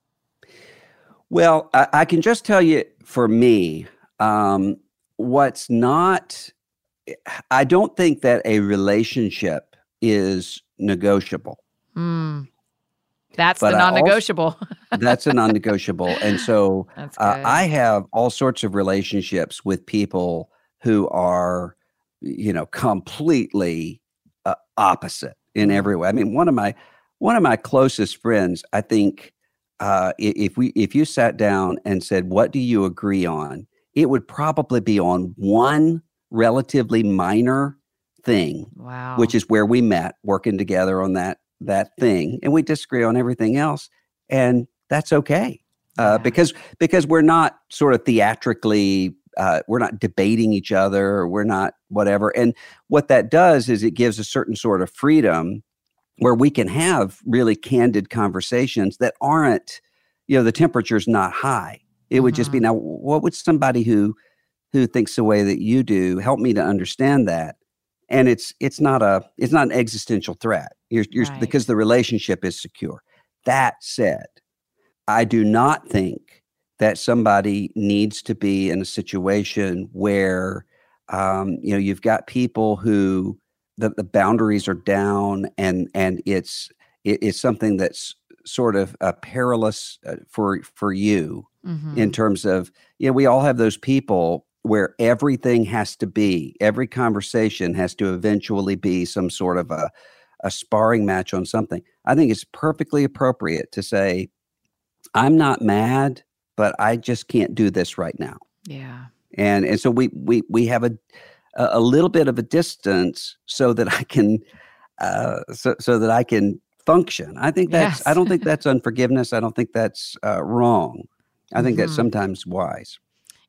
Well, I, I, can just tell you for me, um, what's not, I don't think that a relationship is negotiable. Mm. That's but the non-negotiable. *laughs* that's a non-negotiable, and so uh, I have all sorts of relationships with people who are, you know, completely uh, opposite in mm-hmm. every way. I mean, one of my one of my closest friends, I think, uh, if we if you sat down and said, "What do you agree on?" it would probably be on one relatively minor thing, wow. which is where we met working together on that that thing, and we disagree on everything else, and that's okay uh, yeah. because because we're not sort of theatrically uh, we're not debating each other we're not whatever and what that does is it gives a certain sort of freedom where we can have really candid conversations that aren't you know the temperature's not high it mm-hmm. would just be mm-hmm. now what would somebody who who thinks the way that you do help me to understand that and it's it's not a it's not an existential threat you're, you're right. because the relationship is secure that said i do not think that somebody needs to be in a situation where um, you know you've got people who the, the boundaries are down and and it's it, it's something that's sort of uh, perilous uh, for for you mm-hmm. in terms of you know we all have those people where everything has to be every conversation has to eventually be some sort of a a sparring match on something i think it's perfectly appropriate to say i'm not mad but I just can't do this right now. Yeah. And and so we we we have a a little bit of a distance so that I can uh so so that I can function. I think that's yes. I don't think that's unforgiveness. I don't think that's uh, wrong. I think mm-hmm. that's sometimes wise.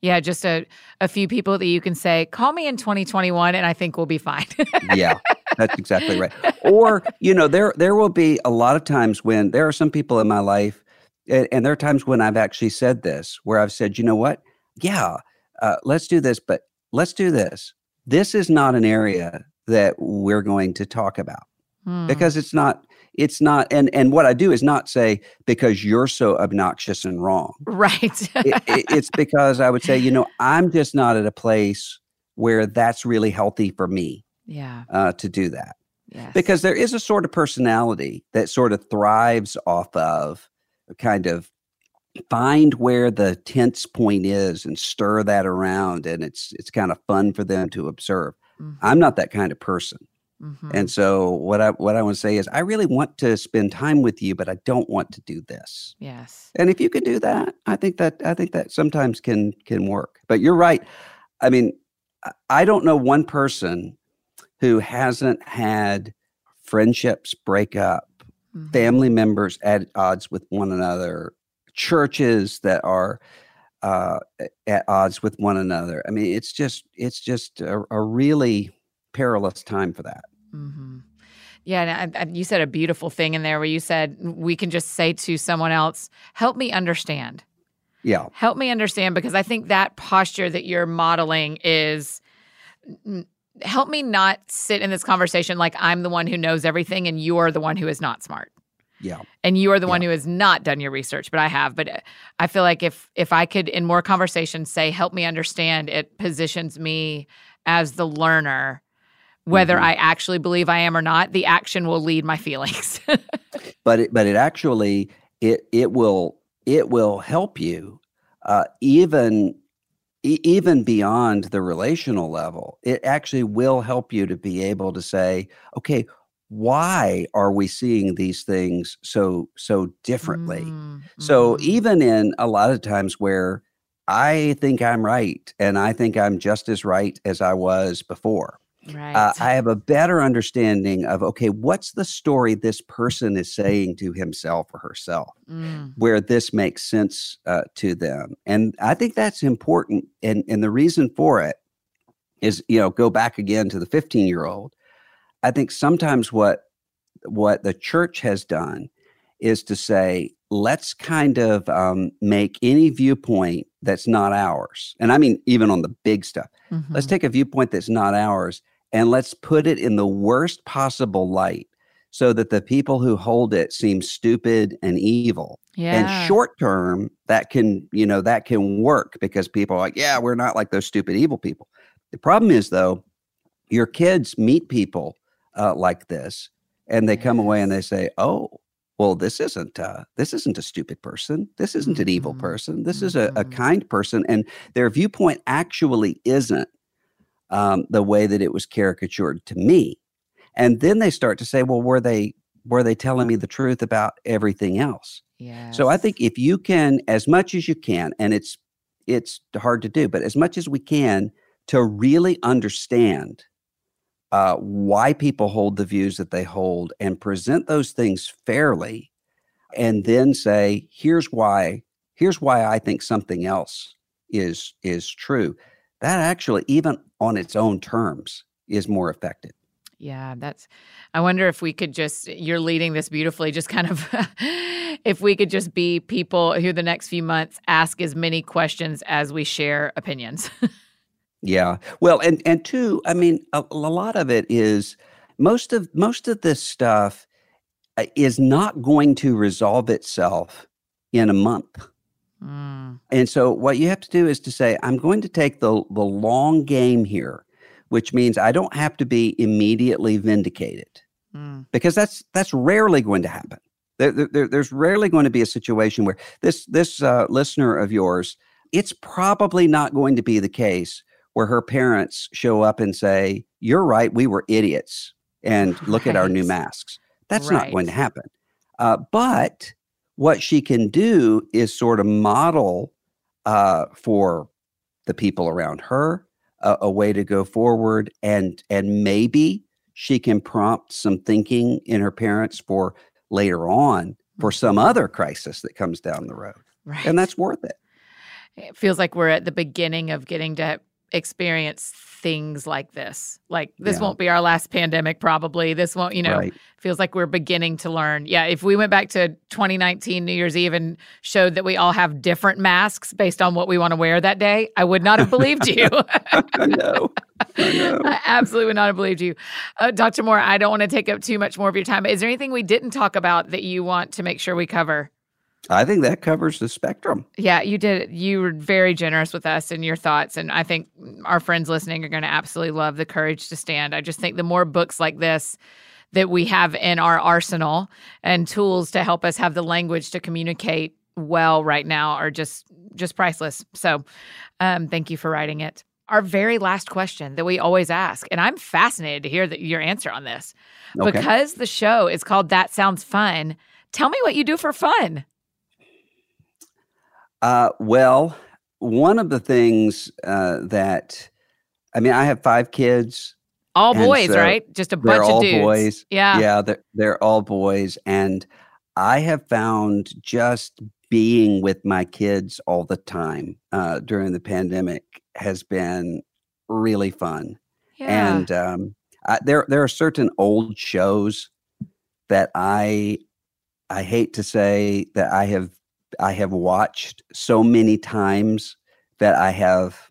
Yeah, just a, a few people that you can say, call me in 2021 and I think we'll be fine. *laughs* yeah, that's exactly right. Or, you know, there there will be a lot of times when there are some people in my life and, and, there are times when I've actually said this, where I've said, you know what? Yeah, uh, let's do this, but let's do this. This is not an area that we're going to talk about hmm. because it's not. It's not, and and what I do is not say because you're so obnoxious and wrong. Right. *laughs* it, it, it's because I would say, you know, I'm just not at a place where that's really healthy for me. Yeah. Uh, to do that. Yes. Because there is a sort of personality that sort of thrives off of kind of find where the tense point is and stir that around and it's it's kind of fun for them to observe mm-hmm. i'm not that kind of person mm-hmm. and so what i what i want to say is i really want to spend time with you but i don't want to do this yes and if you can do that i think that i think that sometimes can can work but you're right i mean i don't know one person who hasn't had friendships break up mm-hmm. family members at odds with one another, churches that are uh, at odds with one another. I mean, it's just it's just a, a really perilous time for that. Mm-hmm. Yeah, and I, I, you said a beautiful thing in there where you said we can just say to someone else, "Help me understand." Yeah, help me understand because I think that posture that you're modeling is help me not sit in this conversation like I'm the one who knows everything and you're the one who is not smart. Yeah. And you are the yeah. one who has not done your research, but I have. But uh, I feel like if if I could in more conversations say help me understand, it positions me as the learner whether mm-hmm. I actually believe I am or not, the action will lead my feelings. *laughs* but it, but it actually it it will it will help you uh, even e- even beyond the relational level, it actually will help you to be able to say, okay, why are we seeing these things so so differently? Mm, So mhm. even in a lot of times where I think I'm right and I think I'm just as right as I was before, uh, I have a better understanding of okay, what's the story this person is saying to himself or herself? Mm, where this makes sense uh, to them. And I think that's important. And and the reason for it is, you know, go back again to the 15 year old. I think sometimes what what the church has done is to say, let's kind of um, make any viewpoint that's not ours. And I mean, even on the big stuff, let's mhm. take a viewpoint that's not ours and let's put it in the worst possible light so that the people who hold it seem stupid and evil Yeah. and short term that can you know that can work because people are like yeah we're not like those stupid evil people the problem is though your kids meet people uh, like this and they come away and they say oh well this isn't uh, this isn't a stupid person this isn't an evil Mhm. person this is a, a Mhm. kind person and their viewpoint actually isn't um, the way that it was caricatured to me and then they start to say well were they were they telling me the truth about everything else Yeah. so I think if you can, as much as you can, and it's it's hard to do, but as much as we can to really understand uh, why people hold the views that they hold and present those things fairly, and then say, here's why, here's why I think something else is is true. That actually, even on its own terms, is more effective. Yeah, that's I wonder if we could just you're leading this beautifully, just kind of *laughs* if we could just be people who the next few months ask as many questions as we share opinions. *laughs* Yeah. Well, and and two, I mean, a, a lot of it is most of most of this stuff uh, is not going to resolve itself in a month. Mm, And so what you have to do is to say, I'm going to take the the long game here, which means I don't have to be immediately vindicated mm, because that's that's rarely going to happen. There, there- there- there's rarely going to be a situation where this this uh, listener of yours, it's probably not going to be the case where her parents show up and say, "You're right, we were idiots," and look at our new masks. That's not going to happen. Uh, but what she can do is sort of model uh, for the people around her a, a way to go forward, and and maybe she can prompt some thinking in her parents for later on for some Mhm. other crisis that comes down the road, Right. and that's worth it. It feels like we're at the beginning of getting to experience things like this. Like this Yeah. won't be our last pandemic probably. This won't, you know, Right. feels like we're beginning to learn. Yeah, if we went back to 2019 New Year's Eve and showed that we all have different masks based on what we want to wear that day, I would not have believed *laughs* you. I know. I. *laughs* I absolutely would not have believed you. Uh, Dr. Moore, I don't want to take up too much more of your time, is there anything we didn't talk about that you want to make sure we cover? I think that covers the spectrum. Yeah, you did. You were very generous with us and your thoughts. And I think our friends listening are going to absolutely love The Courage to Stand. I just think the more books like this that we have in our arsenal and tools to help us have the language to communicate well right now are just just priceless. So um, thank you for writing it. Our very last question that we always ask, and I'm fascinated to hear that your answer on this. Okay. Because the show is called That Sounds Fun, tell me what you do for fun. Uh, well, one of the things uh, that I mean, I have five kids. All boys, so right? Just a bunch of dudes. boys. Yeah. Yeah, they're, they're all boys. And I have found just being with my kids all the time uh, during the pandemic has been really fun. Yeah. And um, I, there, there are certain old shows that I, I hate to say that I have, I have watched so many times that I have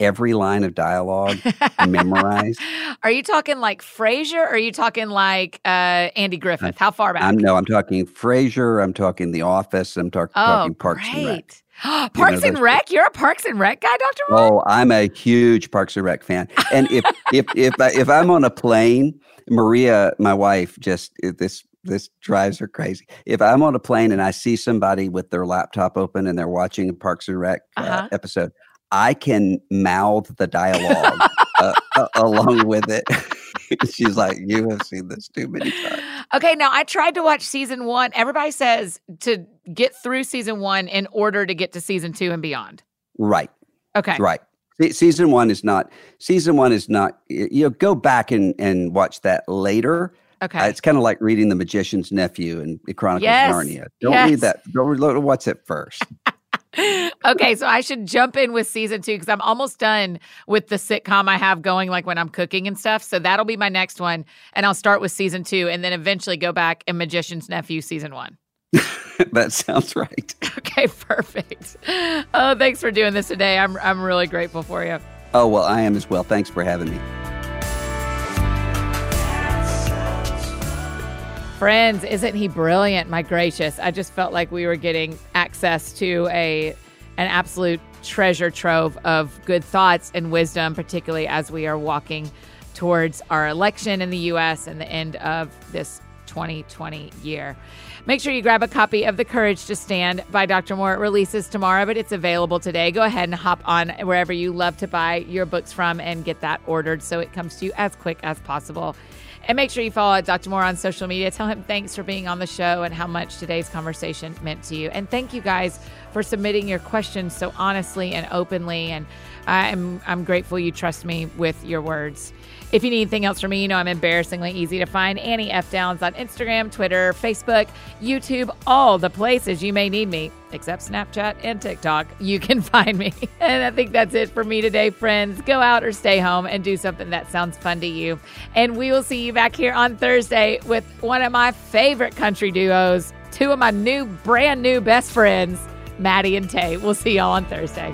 every line of dialogue *laughs* memorized. Are you talking like Frasier or are you talking like uh, Andy Griffith? How far back? I'm no, I'm talking Frasier. I'm talking The Office. I'm talk, oh, talking Parks and Rec. great. *gasps* Parks and Rec? You're a Parks and Rec guy, Dr. Oh, I'm a huge Parks and Rec fan. And if if if I, if I'm on a plane, Maria, my wife, just this this drives her crazy. If I'm on a plane and I see somebody with their laptop open and they're watching a Parks and Rec uh, Uh-huh. episode, I can mouth the dialogue uh, uh, along with it. *laughs* She's like, You have seen this too many times. Okay, now I tried to watch season one. Everybody says to get through season one in order to get to season two and beyond. Right. Okay. Right. Season one is not, season one is not, you know, go back and, and watch that later. Okay. Uh, it's kind of like reading The Magician's Nephew and The Chronicles Yes, of Narnia. Don't yes. read that. Don't read what's it first. *laughs* okay, so I should jump in with season two because I'm almost done with the sitcom I have going, like when I'm cooking and stuff. So that'll be my next one. And I'll start with season two and then eventually go back and Magician's Nephew season one. *laughs* that sounds right. *laughs* Okay, perfect. Oh, thanks for doing this today. I'm, I'm really grateful for you. Oh, well, I am as well. Thanks for having me. Friends, isn't he brilliant? My gracious. I just felt like we were getting access to a an absolute treasure trove of good thoughts and wisdom, particularly as we are walking towards our election in the US and the end of this 2020 year. Make sure you grab a copy of The Courage to Stand by Dr. Moore. It releases tomorrow, but it's available today. Go ahead and hop on wherever you love to buy your books from and get that ordered so it comes to you as quick as possible. And make sure you follow Dr. Moore on social media. Tell him thanks for being on the show and how much today's conversation meant to you. And thank you guys for submitting your questions so honestly and openly. And I'm I'm grateful you trust me with your words. If you need anything else from me, you know I'm embarrassingly easy to find. Annie F. Downs on Instagram, Twitter, Facebook, YouTube, all the places you may need me, except Snapchat and TikTok. You can *laughs* find me. And I think that's it for me today, friends. Go out or stay home and do something that sounds fun to you. And we will see you back here on Thursday with one of my favorite country duos, two of my new, brand new best friends, Maddie and Tae. We'll see y'all on Thursday.